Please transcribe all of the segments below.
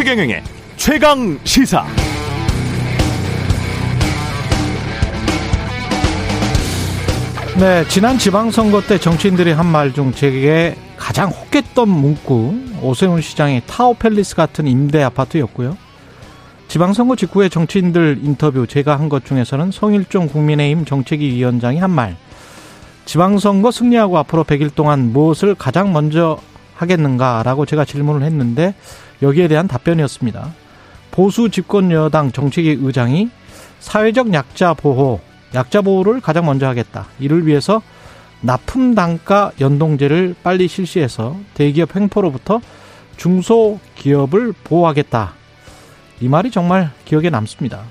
최경영의 최강 시사. 네, 지난 지방선거 때 정치인들이 한 말 중 제게 가장 혹했던 문구 오세훈 시장의 타워팰리스 같은 임대 아파트였고요. 지방선거 직후에 정치인들 인터뷰 제가 한 것 중에서는 성일종 국민의힘 정책위 위원장이 한 말. 지방선거 승리하고 앞으로 100일 동안 무엇을 가장 먼저 하겠는가라고 제가 질문을 했는데 여기에 대한 답변이었습니다. 보수 집권 여당 정책위 의장이 사회적 약자 보호, 약자 보호를 가장 먼저 하겠다. 이를 위해서 납품 단가 연동제를 빨리 실시해서 대기업 횡포로부터 중소기업을 보호하겠다. 이 말이 정말 기억에 남습니다.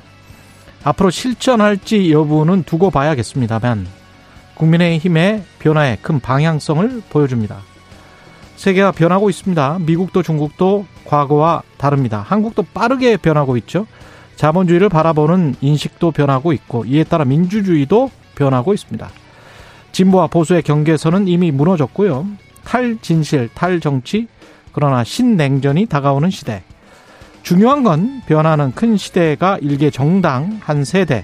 앞으로 실천할지 여부는 두고 봐야겠습니다만 국민의힘의 변화에 큰 방향성을 보여줍니다. 세계가 변하고 있습니다. 미국도 중국도 과거와 다릅니다. 한국도 빠르게 변하고 있죠. 자본주의를 바라보는 인식도 변하고 있고 이에 따라 민주주의도 변하고 있습니다. 진보와 보수의 경계선은 이미 무너졌고요. 탈진실, 탈정치, 그러나 신냉전이 다가오는 시대. 중요한 건 변화는 큰 시대가 일개 정당 한 세대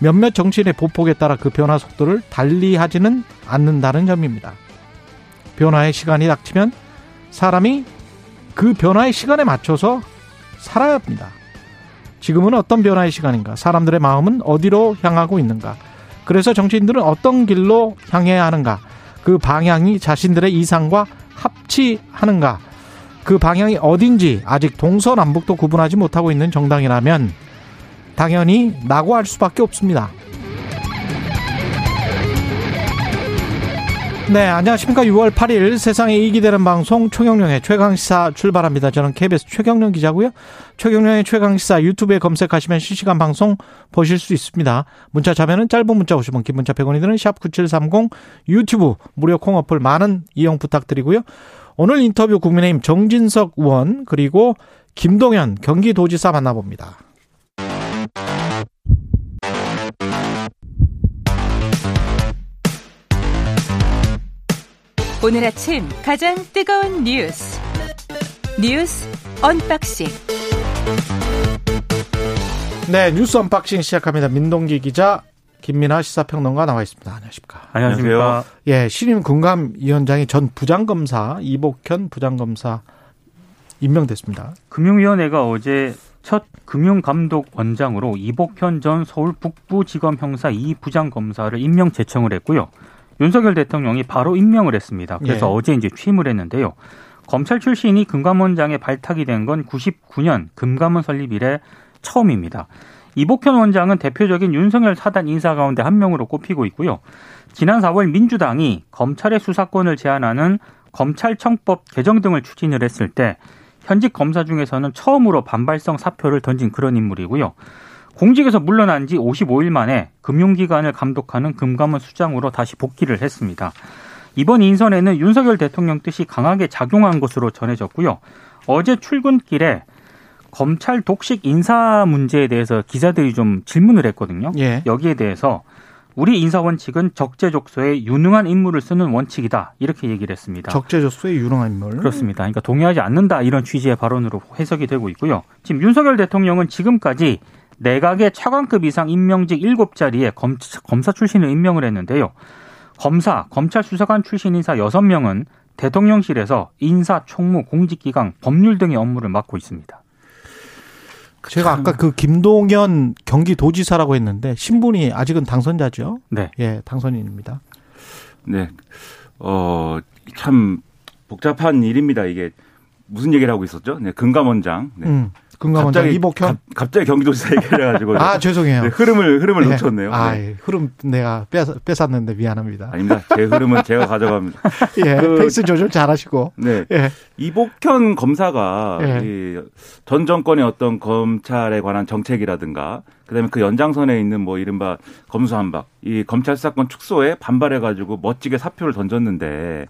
몇몇 정치인의 보폭에 따라 그 변화 속도를 달리 하지는 않는다는 점입니다. 변화의 시간이 닥치면 사람이 그 변화의 시간에 맞춰서 살아야 합니다. 지금은 어떤 변화의 시간인가? 사람들의 마음은 어디로 향하고 있는가? 그래서 정치인들은 어떤 길로 향해야 하는가? 그 방향이 자신들의 이상과 합치하는가? 그 방향이 어딘지 아직 동서남북도 구분하지 못하고 있는 정당이라면 당연히 낙오할 수밖에 없습니다. 네, 안녕하십니까. 6월 8일 세상에 이익이 되는 방송 최경령의 최강시사 출발합니다. 저는 KBS 최경령 기자고요. 최경령의 최강시사 유튜브에 검색하시면 실시간 방송 보실 수 있습니다. 문자 자면은 짧은 문자 50원, 긴 문자 100원이 드는 샵9730 유튜브 무료 콩 어플 많은 이용 부탁드리고요. 오늘 인터뷰 국민의힘 정진석 의원 그리고 김동연 경기도지사 만나봅니다. 오늘 아침 가장 뜨거운 뉴스 뉴스 unboxing 네 뉴스 unboxing 시작합니다. 민동기 기자 김민아 시사평론가 나와 있습니다. 안녕하십니까? 안녕하십니까? 예, 신임 금감위원장이 전 부장검사 이복현 부장검사 임명됐습니다. 금융위원회가 어제 첫 금융감독원장으로 이복현 전 서울 북부지검 형사 2부장검사를 임명 제청을 했고요. 윤석열 대통령이 바로 임명을 했습니다. 그래서 예. 어제 이제 취임을 했는데요. 검찰 출신이 금감원장에 발탁이 된 건 99년 금감원 설립 이래 처음입니다. 이복현 원장은 대표적인 윤석열 사단 인사 가운데 한 명으로 꼽히고 있고요. 지난 4월 민주당이 검찰의 수사권을 제한하는 검찰청법 개정 등을 추진을 했을 때 현직 검사 중에서는 처음으로 반발성 사표를 던진 그런 인물이고요. 공직에서 물러난 지 55일 만에 금융기관을 감독하는 금감원 수장으로 다시 복귀를 했습니다. 이번 인선에는 윤석열 대통령 뜻이 강하게 작용한 것으로 전해졌고요. 어제 출근길에 검찰 독식 인사 문제에 대해서 기자들이 좀 질문을 했거든요. 예. 여기에 대해서 우리 인사 원칙은 적재적소에 유능한 인물을 쓰는 원칙이다 이렇게 얘기를 했습니다. 적재적소에 유능한 인물 그렇습니다. 그러니까 동의하지 않는다 이런 취지의 발언으로 해석이 되고 있고요. 지금 윤석열 대통령은 지금까지 내각의 차관급 이상 임명직 7자리에 검사 출신을 임명을 했는데요. 검사, 검찰 수사관 출신 인사 6명은 대통령실에서 인사, 총무, 공직기강, 법률 등의 업무를 맡고 있습니다. 제가 아까 그 김동연 경기도지사라고 했는데 신분이 아직은 당선자죠. 네. 예, 당선인입니다. 네. 어, 참 복잡한 일입니다. 이게 무슨 얘기를 하고 있었죠? 네, 금감원장. 네. 음. 금감원장 갑자기, 이복현 가, 갑자기 경기도지사 얘기를 해가지고 아 죄송해요 네, 흐름을 흐름을 네. 놓쳤네요. 아 네. 흐름 내가 뺏, 뺏었는데 미안합니다. 아닙니다. 제 흐름은 제가 가져갑니다. 예, 그, 페이스 조절 잘하시고. 네, 예. 이복현 검사가 예. 전 정권의 어떤 검찰에 관한 정책이라든가 그다음에 그 연장선에 있는 뭐 이른바 검수한박 이 검찰 수사권 축소에 반발해가지고 멋지게 사표를 던졌는데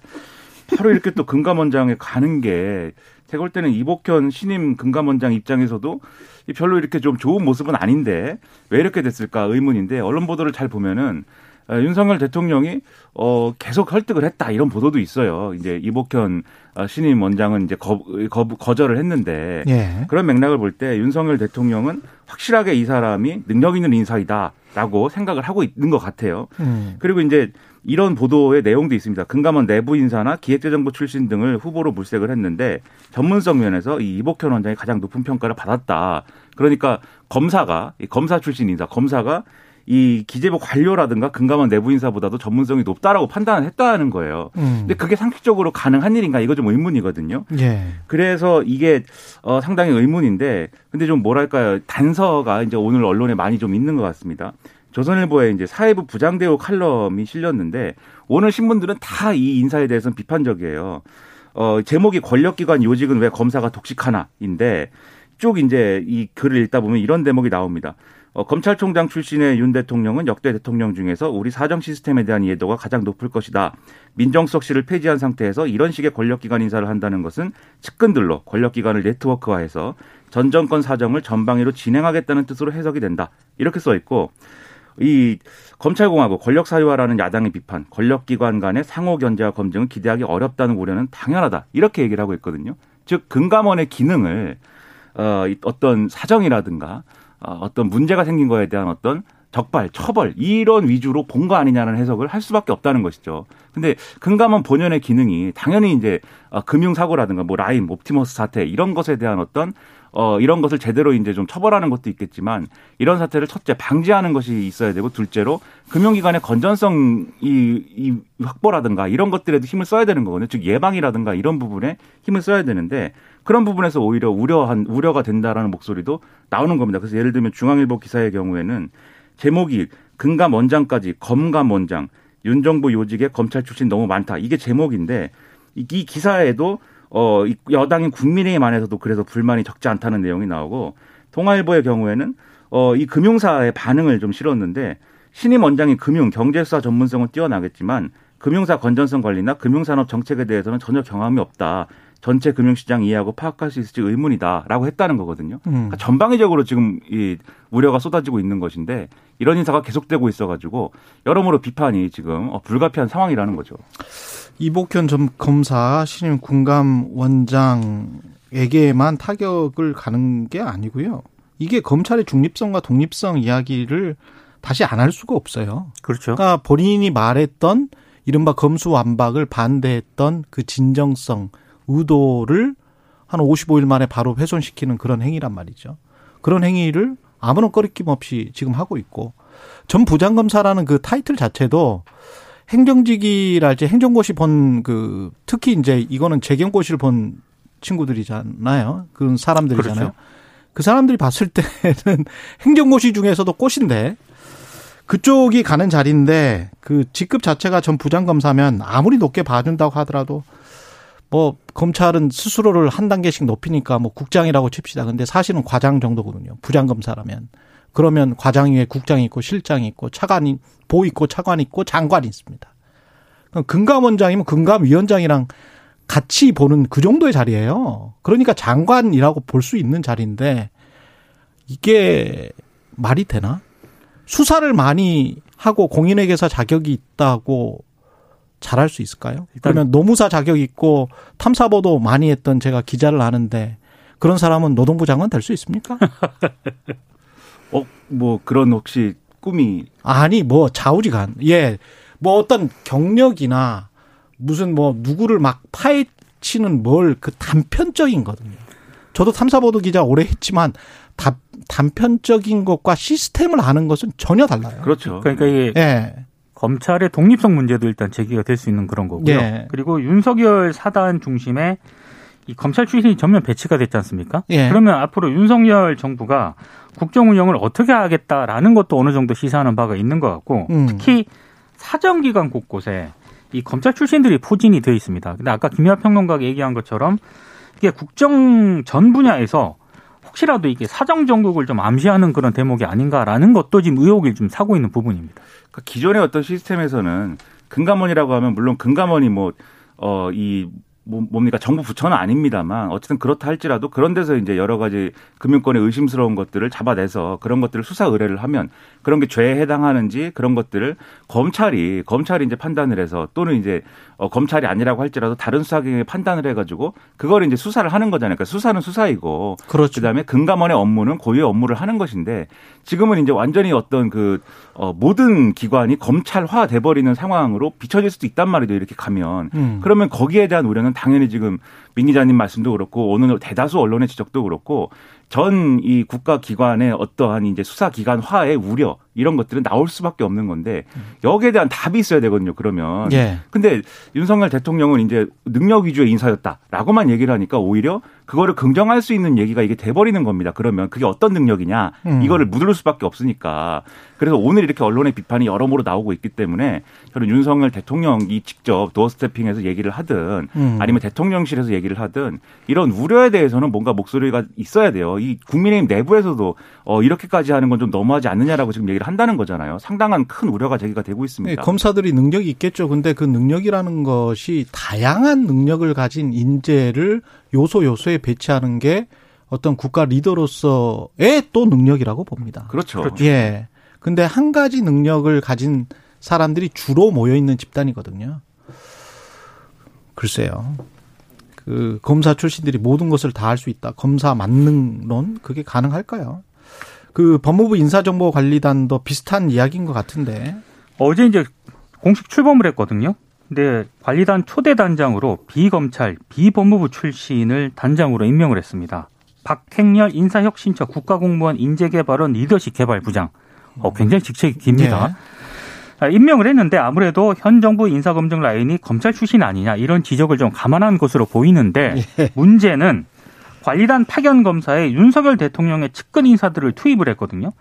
바로 이렇게 또 금감원장에 가는 게 제가 볼 때는 이복현 신임 금감원장 입장에서도 별로 이렇게 좀 좋은 모습은 아닌데 왜 이렇게 됐을까 의문인데 언론 보도를 잘 보면은 어, 윤석열 대통령이 어 계속 설득을 했다 이런 보도도 있어요. 이제 이복현 어, 신임 원장은 이제 거, 거, 거절을 했는데 예. 그런 맥락을 볼 때 윤석열 대통령은 확실하게 이 사람이 능력 있는 인사이다라고 생각을 하고 있는 것 같아요. 음. 그리고 이제 이런 보도의 내용도 있습니다. 금감원 내부 인사나 기획재정부 출신 등을 후보로 물색을 했는데 전문성 면에서 이 이복현 원장이 가장 높은 평가를 받았다. 그러니까 검사가 검사 출신 인사 검사가 이 기재부 관료라든가 금감원 내부 인사보다도 전문성이 높다라고 판단을 했다는 거예요. 음. 근데 그게 상식적으로 가능한 일인가 이거 좀 의문이거든요. 예. 그래서 이게 어 상당히 의문인데 근데 좀 뭐랄까요 단서가 이제 오늘 언론에 많이 좀 있는 것 같습니다. 조선일보에 이제 사회부 부장대우 칼럼이 실렸는데 오늘 신문들은 다 이 인사에 대해서는 비판적이에요. 어 제목이 권력기관 요직은 왜 검사가 독식하나인데 쭉 이제 이 글을 읽다 보면 이런 대목이 나옵니다. 어, 검찰총장 출신의 윤 대통령은 역대 대통령 중에서 우리 사정 시스템에 대한 이해도가 가장 높을 것이다. 민정수석실을 폐지한 상태에서 이런 식의 권력기관 인사를 한다는 것은 측근들로 권력기관을 네트워크화해서 전 정권 사정을 전방위로 진행하겠다는 뜻으로 해석이 된다. 이렇게 써 있고 이 검찰공화국 권력 사유화라는 야당의 비판, 권력기관 간의 상호 견제와 검증을 기대하기 어렵다는 우려는 당연하다. 이렇게 얘기를 하고 있거든요. 즉 금감원의 기능을 어, 어떤 사정이라든가 어, 어떤 문제가 생긴 거에 대한 어떤 적발, 처벌 이런 위주로 본 거 아니냐는 해석을 할 수밖에 없다는 것이죠. 근데 금감원 본연의 기능이 당연히 이제 어, 금융 사고라든가 뭐 라임, 옵티머스 사태 이런 것에 대한 어떤 어 이런 것을 제대로 이제 좀 처벌하는 것도 있겠지만 이런 사태를 첫째 방지하는 것이 있어야 되고 둘째로 금융기관의 건전성 이, 이 확보라든가 이런 것들에도 힘을 써야 되는 거거든요. 즉 예방이라든가 이런 부분에 힘을 써야 되는데 그런 부분에서 오히려 우려한 우려가 된다라는 목소리도 나오는 겁니다. 그래서 예를 들면 중앙일보 기사의 경우에는 제목이 금감 원장까지 검감 원장 윤 정부 요직에 검찰 출신 너무 많다. 이게 제목인데 이 기사에도 어 여당인 국민의힘 안에서도 그래서 불만이 적지 않다는 내용이 나오고 동아일보의 경우에는 어 이 금융사의 반응을 좀 실었는데 신임 원장이 금융 경제수사 전문성은 뛰어나겠지만 금융사 건전성 관리나 금융산업 정책에 대해서는 전혀 경험이 없다. 전체 금융시장 이해하고 파악할 수 있을지 의문이다라고 했다는 거거든요. 음. 그러니까 전방위적으로 지금 이 우려가 쏟아지고 있는 것인데 이런 인사가 계속되고 있어가지고 여러모로 비판이 지금 어, 불가피한 상황이라는 거죠. 이복현 전 검사 신임 군감 원장에게만 타격을 가는 게 아니고요. 이게 검찰의 중립성과 독립성 이야기를 다시 안 할 수가 없어요. 그렇죠. 그러니까 본인이 말했던 이른바 검수완박을 반대했던 그 진정성, 의도를 한 55일 만에 바로 훼손시키는 그런 행위란 말이죠. 그런 행위를 아무런 꺼리낌 없이 지금 하고 있고 전 부장검사라는 그 타이틀 자체도 행정직이랄지 행정고시 본 그 특히 이제 이거는 재경고시를 본 친구들이잖아요. 그런 사람들이잖아요. 그렇죠. 그 사람들이 봤을 때는 행정고시 중에서도 꽃인데 그쪽이 가는 자리인데 그 직급 자체가 전 부장검사면 아무리 높게 봐준다고 하더라도 뭐 검찰은 스스로를 한 단계씩 높이니까 뭐 국장이라고 칩시다. 근데 사실은 과장 정도거든요. 부장검사라면. 그러면 과장 위에 국장이 있고 실장이 있고 차관이 보 있고 차관 있고 장관이 있습니다. 금감원장이면 금감위원장이랑 같이 보는 그 정도의 자리예요. 그러니까 장관이라고 볼 수 있는 자리인데 이게 말이 되나? 수사를 많이 하고 공인회계사 자격이 있다고 잘할 수 있을까요? 그러면 노무사 자격 있고 탐사보도 많이 했던 제가 기자를 아는데 그런 사람은 노동부 장관 될 수 있습니까? 어, 뭐 그런 혹시 꿈이 아니 뭐 좌우지간 예, 뭐 어떤 경력이나 무슨 뭐 누구를 막 파헤치는 뭘 그 단편적인 거든요. 저도 탐사보도 기자 오래 했지만 다, 단편적인 것과 시스템을 아는 것은 전혀 달라요. 그렇죠. 그러니까 이게 예. 검찰의 독립성 문제도 일단 제기가 될 수 있는 그런 거고요. 예. 그리고 윤석열 사단 중심의 이 검찰 출신이 전면 배치가 됐지 않습니까? 예. 그러면 앞으로 윤석열 정부가 국정 운영을 어떻게 하겠다라는 것도 어느 정도 시사하는 바가 있는 것 같고 음. 특히 사정기관 곳곳에 이 검찰 출신들이 포진이 되어 있습니다. 근데 아까 김희아 평론가가 얘기한 것처럼 이게 국정 전 분야에서 혹시라도 이게 사정 정국을 좀 암시하는 그런 대목이 아닌가라는 것도 지금 의혹을 좀 사고 있는 부분입니다. 그러니까 기존의 어떤 시스템에서는 금감원이라고 하면 물론 금감원이 뭐 어이 뭐, 뭡니까 정부 부처는 아닙니다만 어쨌든 그렇다 할지라도 그런 데서 이제 여러 가지 금융권의 의심스러운 것들을 잡아내서 그런 것들을 수사 의뢰를 하면 그런 게 죄에 해당하는지 그런 것들을 검찰이 검찰이 이제 판단을 해서 또는 이제 어, 검찰이 아니라고 할지라도 다른 수사기관이 판단을 해가지고 그걸 이제 수사를 하는 거잖아요. 그러니까 수사는 수사이고 그렇죠. 그다음에 금감원의 업무는 고유의 업무를 하는 것인데 지금은 이제 완전히 어떤 그 어, 모든 기관이 검찰화 돼버리는 상황으로 비춰질 수도 있단 말이죠. 이렇게 가면 음. 그러면 거기에 대한 우려는 당연히 지금 민 기자님 말씀도 그렇고 오늘 대다수 언론의 지적도 그렇고 전 이 국가 기관의 어떠한 이제 수사 기관화의 우려 이런 것들은 나올 수밖에 없는 건데 여기에 대한 답이 있어야 되거든요. 그러면. 예. 근데 윤석열 대통령은 이제 능력 위주의 인사였다라고만 얘기를 하니까 오히려 그거를 긍정할 수 있는 얘기가 이게 돼버리는 겁니다. 그러면 그게 어떤 능력이냐 음. 이거를 묻을 수밖에 없으니까 그래서 오늘 이렇게 언론의 비판이 여러모로 나오고 있기 때문에 저는 윤석열 대통령이 직접 도어스태핑해서 얘기를 하든 음. 아니면 대통령실에서 얘기를 하든 이런 우려에 대해서는 뭔가 목소리가 있어야 돼요. 이 국민의힘 내부에서도 어 이렇게까지 하는 건 좀 너무하지 않느냐라고 지금 얘기를 한다는 거잖아요. 상당한 큰 우려가 제기가 되고 있습니다. 네, 검사들이 능력이 있겠죠. 근데 그 능력이라는 것이 다양한 능력을 가진 인재를 요소 요소에 배치하는 게 어떤 국가 리더로서의 또 능력이라고 봅니다. 그렇죠. 그렇죠. 예. 근데 한 가지 능력을 가진 사람들이 주로 모여 있는 집단이거든요. 글쎄요. 그 검사 출신들이 모든 것을 다 할 수 있다. 검사 만능론 그게 가능할까요? 그 법무부 인사정보관리단도 비슷한 이야기인 것 같은데 어제 이제 공식 출범을 했거든요. 근데 관리단 초대 단장으로 비검찰, 비법무부 출신을 단장으로 임명을 했습니다. 박행렬 인사혁신처 국가공무원 인재개발원 리더십 개발부장. 어, 굉장히 직책이 깁니다. 네. 아, 임명을 했는데 아무래도 현 정부 인사검증 라인이 검찰 출신 아니냐 이런 지적을 좀 감안한 것으로 보이는데 예. 문제는 관리단 파견 검사에 윤석열 대통령의 측근 인사들을 투입을 했거든요.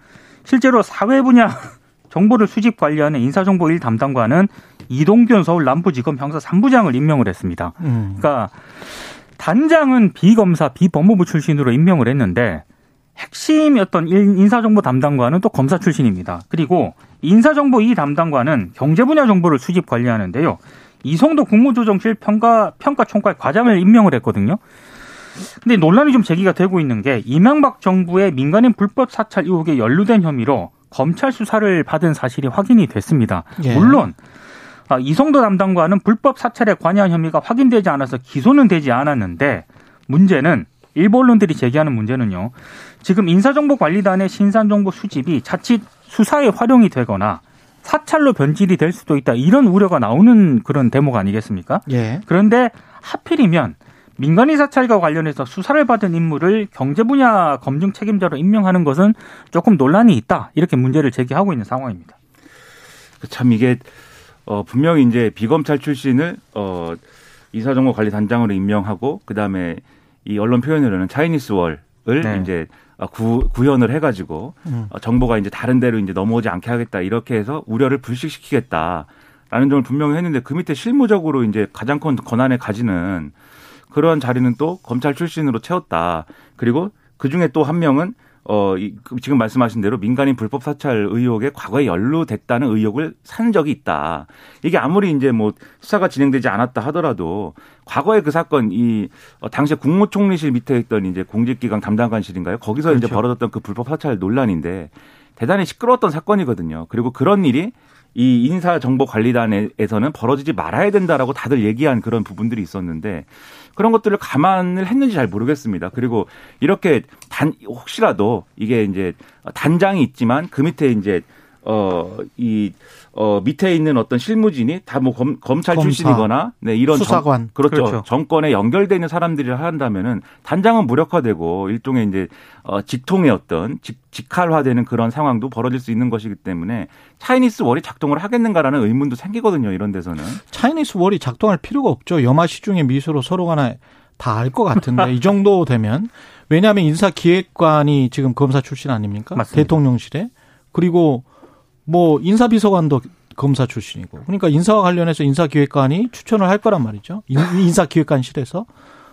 실제로 사회 분야 정보를 수집 관리하는 인사정보 일 담당관은 이동균 서울 남부지검 형사 3부장을 임명을 했습니다. 음. 그러니까 단장은 비검사, 비법무부 출신으로 임명을 했는데 핵심이었던 인사정보 담당관은 또 검사 출신입니다. 그리고 인사정보 이 담당관은 경제 분야 정보를 수집 관리하는데요. 이성도 국무조정실 평가 평가총괄 과장을 임명을 했거든요. 근데 논란이 좀 제기가 되고 있는 게 이명박 정부의 민간인 불법 사찰 의혹에 연루된 혐의로 검찰 수사를 받은 사실이 확인이 됐습니다. 예. 물론 아, 이성도 담당관은 불법 사찰에 관여한 혐의가 확인되지 않아서 기소는 되지 않았는데 문제는 일본 언론들이 제기하는 문제는요. 지금 인사정보관리단의 신산정보 수집이 자칫 수사에 활용이 되거나 사찰로 변질이 될 수도 있다 이런 우려가 나오는 그런 대목 아니겠습니까? 예. 그런데 하필이면 민간인 사찰과 관련해서 수사를 받은 인물을 경제 분야 검증 책임자로 임명하는 것은 조금 논란이 있다. 이렇게 문제를 제기하고 있는 상황입니다. 참 이게 어 분명히 이제 비검찰 출신을 어 이사정보 관리 단장으로 임명하고 그 다음에 이 언론 표현으로는 차이니스 월을 네. 이제 구, 구현을 해가지고 음. 정보가 이제 다른 데로 이제 넘어오지 않게 하겠다 이렇게 해서 우려를 불식시키겠다라는 점을 분명히 했는데 그 밑에 실무적으로 이제 가장 큰 권한을 가지는 그러한 자리는 또 검찰 출신으로 채웠다. 그리고 그 중에 또 한 명은 어, 이, 그 지금 말씀하신 대로 민간인 불법 사찰 의혹에 과거에 연루됐다는 의혹을 산 적이 있다. 이게 아무리 이제 뭐 수사가 진행되지 않았다 하더라도 과거에 그 사건 이 어, 당시에 국무총리실 밑에 있던 이제 공직기강 담당관실인가요? 거기서 그렇죠. 이제 벌어졌던 그 불법 사찰 논란인데 대단히 시끄러웠던 사건이거든요. 그리고 그런 일이 이 인사정보관리단에서는 벌어지지 말아야 된다라고 다들 얘기한 그런 부분들이 있었는데 그런 것들을 감안을 했는지 잘 모르겠습니다. 그리고 이렇게 단 혹시라도 이게 이제 단장이 있지만 그 밑에 이제 어 이 어, 밑에 있는 어떤 실무진이 다 뭐 검찰 검사, 출신이거나 네, 이런 수사관 정, 그렇죠. 그렇죠. 정권에 연결돼 있는 사람들이 한다면은 단장은 무력화되고 일종의 이제 어, 직통의 어떤 직, 직할화되는 그런 상황도 벌어질 수 있는 것이기 때문에 차이니스 월이 작동을 하겠는가라는 의문도 생기거든요. 이런 데서는 차이니스 월이 작동할 필요가 없죠. 염화 시중의 미수로 서로 간에 다알것 같은데 이 정도 되면 왜냐하면 인사기획관이 지금 검사 출신 아닙니까? 맞습니다. 대통령실에 그리고 뭐 인사비서관도 검사 출신이고 그러니까 인사와 관련해서 인사기획관이 추천을 할 거란 말이죠. 인사기획관실에서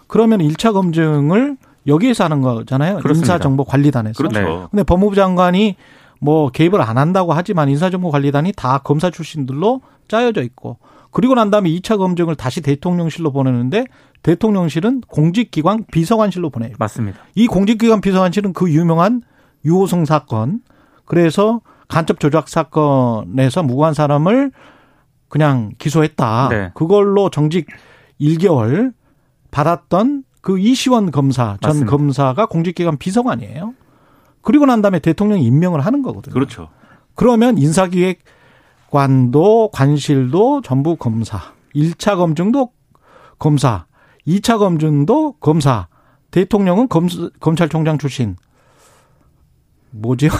그러면 1차 검증을 여기에서 하는 거잖아요. 인사정보관리단에서. 그렇죠. 근데 법무부 장관이 뭐 개입을 안 한다고 하지만 인사정보관리단이 다 검사 출신들로 짜여져 있고 그리고 난 다음에 2차 검증을 다시 대통령실로 보내는데 대통령실은 공직기관 비서관실로 보내요. 맞습니다. 이 공직기관 비서관실은 그 유명한 유호성 사건 그래서 간첩 조작 사건에서 무고한 사람을 그냥 기소했다. 네. 그걸로 정직 1개월 받았던 그 이시원 검사 전 맞습니다. 검사가 공직기관 비서관이에요. 그리고 난 다음에 대통령이 임명을 하는 거거든요. 그렇죠. 그러면 인사기획관도 관실도 전부 검사. 1차 검증도 검사. 2차 검증도 검사. 대통령은 검, 검찰총장 출신. 뭐지요?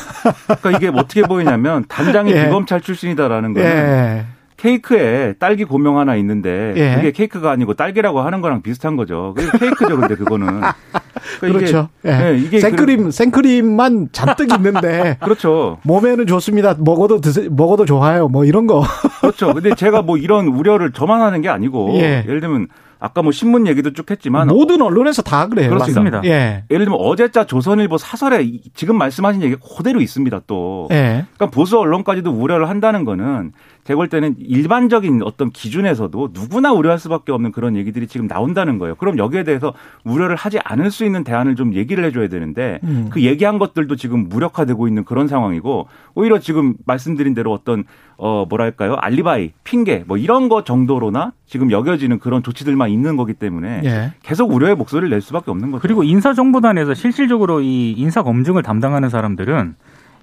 그러니까 이게 어떻게 보이냐면 단장이 예. 비검찰 출신이다라는 거는 예. 케이크에 딸기 고명 하나 있는데 예. 그게 케이크가 아니고 딸기라고 하는 거랑 비슷한 거죠. 그게 케이크죠, 근데 그거는. 그러니까 그렇죠 이게, 예. 네, 이게 생크림 그래. 생크림만 잔뜩 있는데 그렇죠. 몸에는 좋습니다. 먹어도 드세, 먹어도 좋아요. 뭐 이런 거. 그렇죠. 근데 제가 뭐 이런 우려를 저만 하는 게 아니고 예. 예를 들면 아까 뭐 신문 얘기도 쭉 했지만 모든 언론에서 다 그래요. 그렇습니다. 예. 예를 들면 어제자 조선일보 사설에 지금 말씀하신 얘기 그대로 있습니다. 또. 예. 그러니까 보수 언론까지도 우려를 한다는 거는 제가 볼 때는 일반적인 어떤 기준에서도 누구나 우려할 수밖에 없는 그런 얘기들이 지금 나온다는 거예요. 그럼 여기에 대해서 우려를 하지 않을 수 있는 대안을 좀 얘기를 해줘야 되는데 음. 그 얘기한 것들도 지금 무력화되고 있는 그런 상황이고 오히려 지금 말씀드린 대로 어떤 어 뭐랄까요 알리바이 핑계 뭐 이런 거 정도로나 지금 여겨지는 그런 조치들만 있는 거기 때문에 예. 계속 우려의 목소리를 낼 수밖에 없는 거죠. 그리고 인사정보단에서 실질적으로 이 인사 검증을 담당하는 사람들은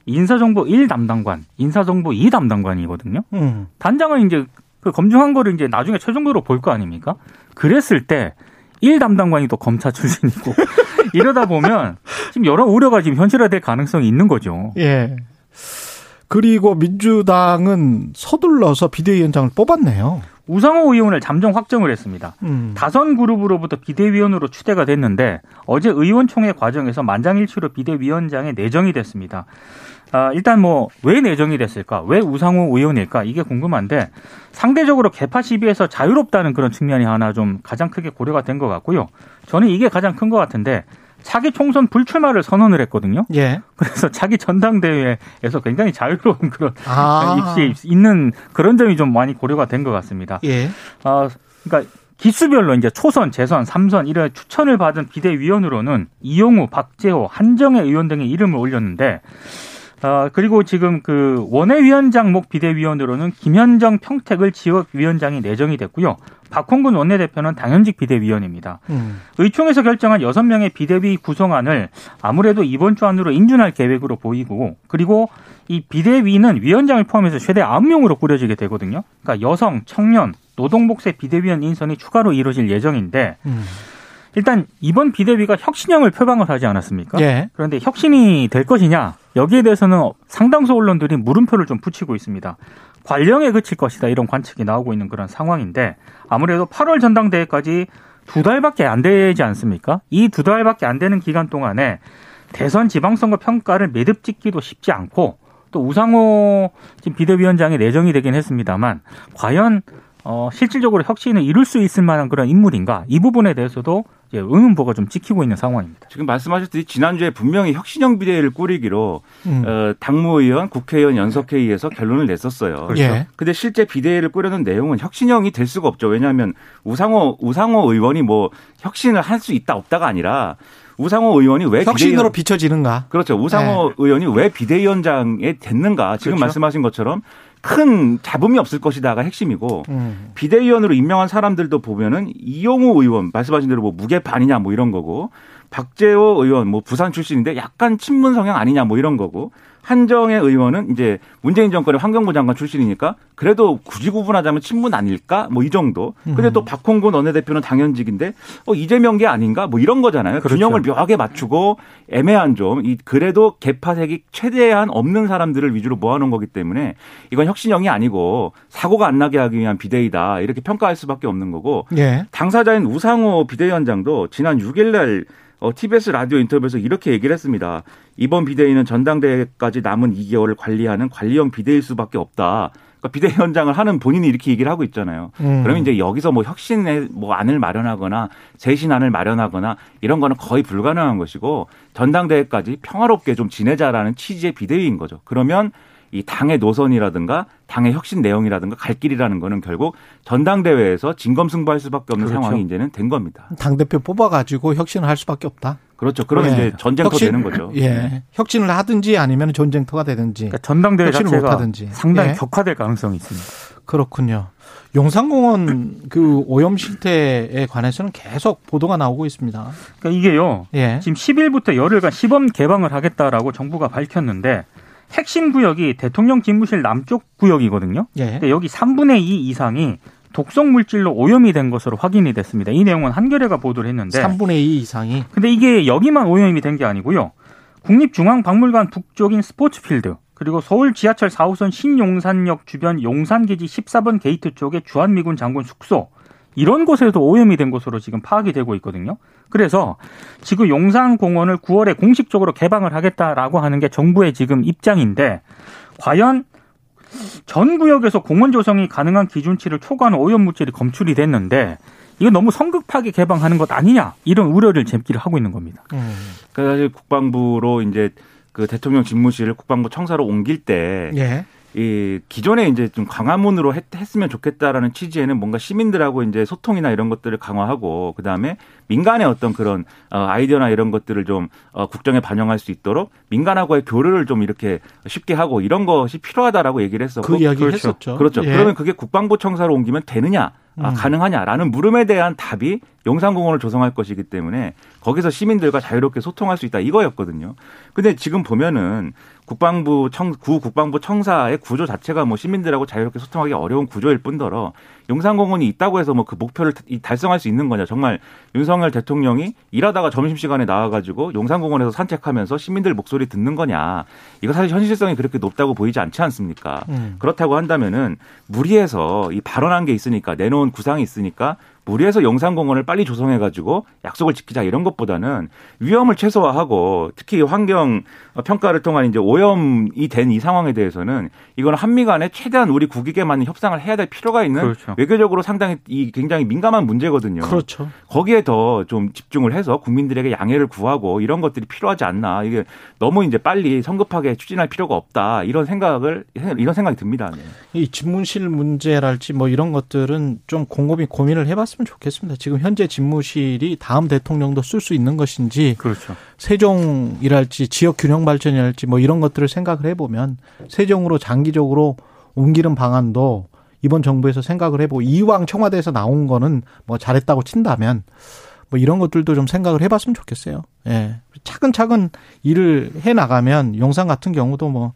인사정보 1 담당관, 인사정보 2 담당관이거든요. 음. 단장은 이제 그 검증한 거를 이제 나중에 최종적으로 볼 거 아닙니까? 그랬을 때 1 담당관이 또 검사 출신이고 이러다 보면 지금 여러 우려가 지금 현실화될 가능성이 있는 거죠. 예. 그리고 민주당은 서둘러서 비대위원장을 뽑았네요. 우상호 의원을 잠정 확정을 했습니다. 음. 다선 그룹으로부터 비대위원으로 추대가 됐는데 어제 의원총회 과정에서 만장일치로 비대위원장에 내정이 됐습니다. 아, 일단 뭐 왜 내정이 됐을까? 왜 우상호 의원일까? 이게 궁금한데 상대적으로 개파 시비에서 자유롭다는 그런 측면이 하나 좀 가장 크게 고려가 된 것 같고요. 저는 이게 가장 큰 것 같은데 차기 총선 불출마를 선언을 했거든요. 예. 그래서 차기 전당대회에서 굉장히 자유로운 그런 아. 입시 있는 그런 점이 좀 많이 고려가 된 것 같습니다. 예. 어, 그러니까 기수별로 이제 초선, 재선, 삼선 이런 추천을 받은 비대위원으로는 이용우, 박재호, 한정혜 의원 등의 이름을 올렸는데 어, 그리고 지금 그 원외위원장 목 비대위원으로는 김현정 평택을 지역위원장이 내정이 됐고요. 박홍근 원내대표는 당연직 비대위원입니다. 음. 의총에서 결정한 여섯 명의 비대위 구성안을 아무래도 이번 주 안으로 인준할 계획으로 보이고 그리고 이 비대위는 위원장을 포함해서 최대 9명으로 꾸려지게 되거든요. 그러니까 여성, 청년, 노동복세 비대위원 인선이 추가로 이루어질 예정인데 음. 일단 이번 비대위가 혁신형을 표방을 하지 않았습니까? 예. 그런데 혁신이 될 것이냐 여기에 대해서는 상당수 언론들이 물음표를 좀 붙이고 있습니다. 관령에 그칠 것이다 이런 관측이 나오고 있는 그런 상황인데 아무래도 8월 전당대회까지 두 달밖에 안 되지 않습니까? 이 두 달밖에 안 되는 기간 동안에 대선 지방선거 평가를 매듭 짓기도 쉽지 않고 또 우상호 비대위원장이 내정이 되긴 했습니다만 과연 어, 실질적으로 혁신을 이룰 수 있을 만한 그런 인물인가 이 부분에 대해서도 이제 의문보가 좀 찍히고 있는 상황입니다. 지금 말씀하셨듯이 지난주에 분명히 혁신형 비대위를 꾸리기로 음. 어, 당무의원, 국회의원 연석회의에서 결론을 냈었어요. 그렇죠. 예. 근데 실제 비대위를 꾸려는 내용은 혁신형이 될 수가 없죠. 왜냐하면 우상호 우상호 의원이 뭐 혁신을 할 수 있다 없다가 아니라 우상호 의원이 왜 혁신으로 비대위원... 비춰지는가? 그렇죠. 우상호 네. 의원이 왜 비대위원장에 됐는가? 지금 그렇죠. 말씀하신 것처럼 큰 잡음이 없을 것이다가 핵심이고 음. 비대위원으로 임명한 사람들도 보면은 이용우 의원 말씀하신 대로 뭐 무게 반이냐 뭐 이런 거고 박재호 의원 뭐 부산 출신인데 약간 친문 성향 아니냐 뭐 이런 거고 한정혜 의원은 이제 문재인 정권의 환경부 장관 출신이니까 그래도 굳이 구분하자면 친문 아닐까? 뭐 이 정도. 근데 또 음. 박홍근 원내대표는 당연직인데 어 이재명 게 아닌가? 뭐 이런 거잖아요. 그렇죠. 균형을 묘하게 맞추고 애매한 좀이 그래도 개파색이 최대한 없는 사람들을 위주로 모아놓은 거기 때문에 이건 혁신형이 아니고 사고가 안 나게 하기 위한 비대위다 이렇게 평가할 수밖에 없는 거고 예. 당사자인 우상호 비대위원장도 지난 6일날 어, TBS 라디오 인터뷰에서 이렇게 얘기를 했습니다. 이번 비대위는 전당대회까지 남은 2개월을 관리하는 관리형 비대위일 수밖에 없다. 그러니까 비대위원장을 하는 본인이 이렇게 얘기를 하고 있잖아요. 음. 그러면 이제 여기서 뭐 혁신의 뭐 안을 마련하거나 재신안을 마련하거나 이런 거는 거의 불가능한 것이고 전당대회까지 평화롭게 좀 지내자라는 취지의 비대위인 거죠. 그러면 이 당의 노선이라든가 당의 혁신 내용이라든가 갈 길이라는 거는 결국 전당대회에서 진검승부할 수밖에 없는 그렇죠. 상황이 이제는 된 겁니다. 당 대표 뽑아가지고 혁신을 할 수밖에 없다. 그렇죠. 그러면 예. 이제 전쟁터 혁신, 되는 거죠. 예. 네. 혁신을 하든지 아니면 전쟁터가 되든지. 그러니까 전당대회 자체가 못하든지. 상당히 예. 격화될 가능성이 있습니다. 그렇군요. 용산공원 그 오염 실태에 관해서는 계속 보도가 나오고 있습니다. 그러니까 이게요. 예. 지금 10일부터 열흘간 시범 개방을 하겠다라고 정부가 밝혔는데 핵심 구역이 대통령 집무실 남쪽 구역이거든요. 예. 근데 여기 3분의 2 이상이 독성 물질로 오염이 된 것으로 확인이 됐습니다. 이 내용은 한겨레가 보도를 했는데 3분의 2 이상이. 근데 이게 여기만 오염이 된 게 아니고요. 국립중앙박물관 북쪽인 스포츠필드 그리고 서울 지하철 4호선 신용산역 주변 용산기지 14번 게이트 쪽에 주한미군 장군 숙소 이런 곳에도 오염이 된 것으로 지금 파악이 되고 있거든요. 그래서 지금 용산공원을 9월에 공식적으로 개방을 하겠다라고 하는 게 정부의 지금 입장인데 과연 전 구역에서 공원 조성이 가능한 기준치를 초과하는 오염 물질이 검출이 됐는데 이거 너무 성급하게 개방하는 것 아니냐 이런 우려를 제기를 하고 있는 겁니다. 음. 그러니까 사실 국방부로 이제 그 대통령 집무실을 국방부 청사로 옮길 때 예. 이 기존에 이제 좀 광화문으로 했, 으면 좋겠다라는 취지에는 뭔가 시민들하고 이제 소통이나 이런 것들을 강화하고 그다음에 민간의 어떤 그런 어 아이디어나 이런 것들을 좀 어, 국정에 반영할 수 있도록 민간하고의 교류를 좀 이렇게 쉽게 하고 이런 것이 필요하다라고 얘기를 했었고 그 이야기 그렇죠. 했었죠. 그렇죠. 예. 그러면 그게 국방부 청사로 옮기면 되느냐? 아, 음. 가능하냐라는 물음에 대한 답이 용산공원을 조성할 것이기 때문에 거기서 시민들과 자유롭게 소통할 수 있다 이거였거든요. 근데 지금 보면은 국방부 청, 구 국방부 청사의 구조 자체가 뭐 시민들하고 자유롭게 소통하기 어려운 구조일 뿐더러 용산공원이 있다고 해서 뭐 그 목표를 달성할 수 있는 거냐. 정말 윤석열 대통령이 일하다가 점심시간에 나와가지고 용산공원에서 산책하면서 시민들 목소리 듣는 거냐. 이거 사실 현실성이 그렇게 높다고 보이지 않지 않습니까? 음. 그렇다고 한다면은 무리해서 이 발언한 게 있으니까 내놓은 구상이 있으니까 무리해서 영산공원을 빨리 조성해가지고 약속을 지키자 이런 것보다는 위험을 최소화하고 특히 환경 평가를 통한 이제 오염이 된 이 상황에 대해서는 이거는 한미 간에 최대한 우리 국익에 맞는 협상을 해야 될 필요가 있는 그렇죠. 외교적으로 상당히 이 굉장히 민감한 문제거든요. 그렇죠. 거기에 더 좀 집중을 해서 국민들에게 양해를 구하고 이런 것들이 필요하지 않나 이게 너무 이제 빨리 성급하게 추진할 필요가 없다 이런 생각을 이런 생각이 듭니다. 네. 이 집무실 문제랄지 뭐 이런 것들은 좀 곰곰이 고민을 해봤. 했으면 좋겠습니다. 지금 현재 집무실이 다음 대통령도 쓸 수 있는 것인지 그렇죠. 세종이랄지 지역 균형 발전이랄지 뭐 이런 것들을 생각을 해보면 세종으로 장기적으로 옮기는 방안도 이번 정부에서 생각을 해보고 이왕 청와대에서 나온 거는 뭐 잘했다고 친다면 뭐 이런 것들도 좀 생각을 해봤으면 좋겠어요. 예. 차근차근 일을 해 나가면 용산 같은 경우도 뭐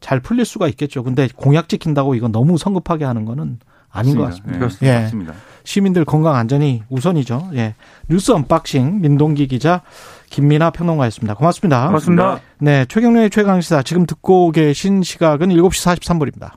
잘 풀릴 수가 있겠죠. 근데 공약 지킨다고 이건 너무 성급하게 하는 거는 아닌 맞습니다. 것 같습니다. 네, 예. 맞습니다. 시민들 건강 안전이 우선이죠. 예. 뉴스 언박싱 민동기 기자 김민아 평론가였습니다. 고맙습니다. 고맙습니다. 네, 최경련의 최강시사 지금 듣고 계신 시각은 7시 43분입니다.